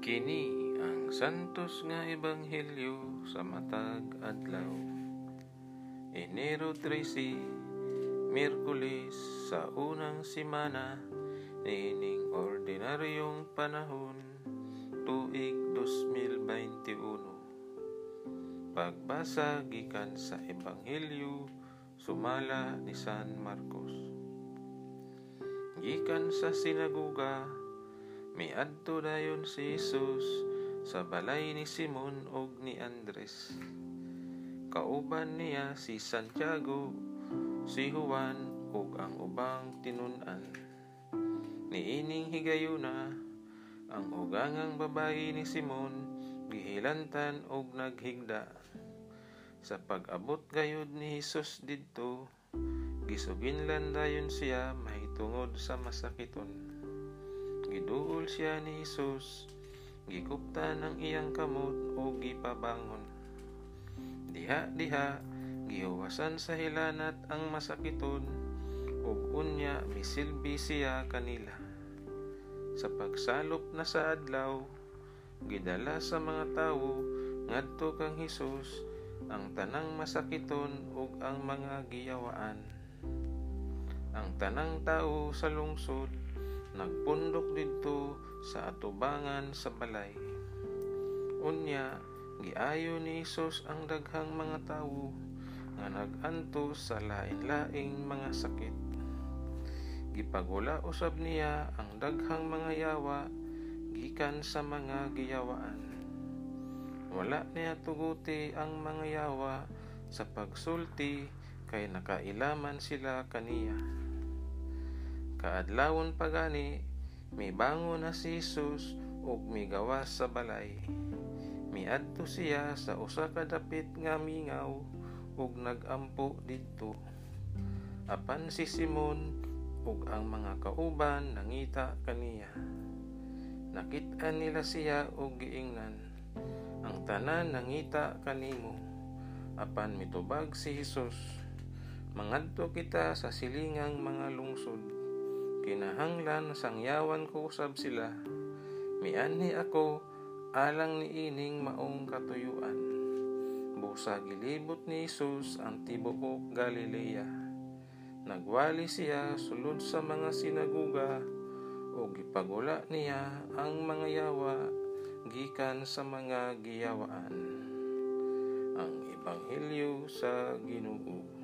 Kini ang santos nga ebanghelyo sa matag adlaw. Enero 13, Miyerkules sa unang simana niining ordinaryong panahon tuig 2021. Pagbasa gikan sa ebanghelyo sumala ni San Marcos. Gikan sa sinaguga Miadto dayon si Jesus sa balay ni Simon ug ni Andres. Kauban niya si Santiago, si Juan ug ang ubang tinun-an. Niining higayuna ang ugangang babayi ni Simon gihilantan og naghigda. Sa pag-abot gayud ni Jesus didto, gisuginlan dayon siya mahitungod sa masakiton. Giduol siya ni Jesus, gikuptan ang iyang kamot o gipabangon. Diha-diha, gihuwasan sa hilanat ang masakiton, ug unya misilbi siya kanila. Sa pagsalop na sa adlaw, gidala sa mga tawo ngadto kang Hesus ang tanang masakiton ug ang mga giyawaan. Ang tanang tawo sa lungsod nagpundok didto sa atubangan sa balay. Unya, giayo ni Isos ang daghang mga tawo nga naganto sa lain-laing mga sakit. Gipagula usab niya ang daghang mga yawa gikan sa mga giyawaan. Wala niya tuguti ang mga yawa sa pagsulti kay nakailaman sila kaniya. Kaadlawon pagani, may bango na si Jesus ug migawas sa balay. Miadto siya sa usa ka dapit nga mingaw ug nagampo didto. Apan si Simon ug ang mga kauban nangita kaniya. Nakit-an nila siya ug giingnan. Ang tanan nangita kanimo. Apan mitubag si Jesus. Mangadto kita sa silingang mga lungsod kinahanglan sangyawan ko usab sila. Mianhi ako alang ni ining maong katuyuan. Busa gilibot ni Jesus ang tibuok Galilea. Nagwali siya sulod sa mga sinaguga o gipagula niya ang mga yawa gikan sa mga giyawaan. Ang ebanghelyo sa Ginoo